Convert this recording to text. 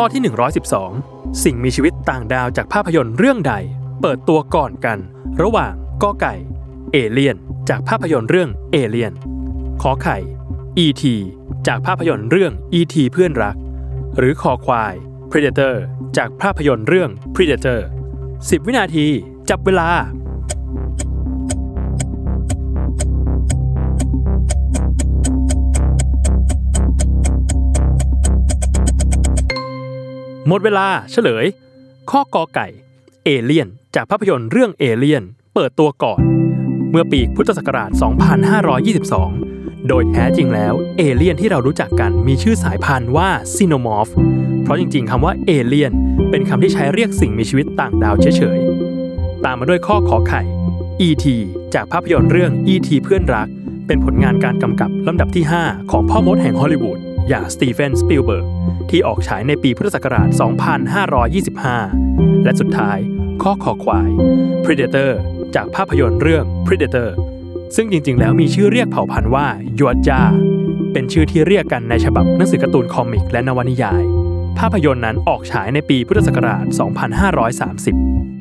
ข้อที่ 112 สิ่งมีชีวิตต่างดาวจากภาพยนตร์เรื่องใด เปิดตัวก่อนกัน ระหว่างกอไก่ เอเลียน จากภาพยนตร์เรื่องเอเลียน ขอไข่ E.T. จากภาพยนตร์เรื่อง E.T. เพื่อนรัก หรือคอควาย Predator จากภาพยนตร์เรื่อง Predator 10 วินาที จับเวลา หมดเวลาเฉลย ข้อกอไก่เอเลียน จากภาพยนตร์เรื่องเอเลียน เปิดตัวก่อน เมื่อปีพุทธศักราช 2522 โดยแท้จริงแล้วเอเลียนที่เรารู้จักกันมีชื่อสายพันธุ์ว่า Xenomorph เพราะจริงๆคำว่าเอเลียน เป็นคำที่ใช้เรียกสิ่งมีชีวิตต่างดาวเฉยๆ ตามมาด้วยข้อขอไข่ E.T. จากภาพยนตร์เรื่อง E.T. เพื่อนรัก เป็นผลงานการกำกับลำดับที่ 5 ของพ่อมดแห่งฮอลลีวูด อย่างสตีเฟนสปิลเบิร์กที่ออกฉายในปีพุทธศักราช 2525 และสุดท้ายข้อขอควาย Predator จากภาพยนตร์เรื่อง Predator ซึ่งจริงๆ แล้วมีชื่อเรียกเผ่าพันธุ์ว่า Yautja เป็นชื่อที่เรียกกันในฉบับหนังสือการ์ตูน comic และนวนิยาย ภาพยนตร์นั้นออกฉายในปีพุทธศักราช 2530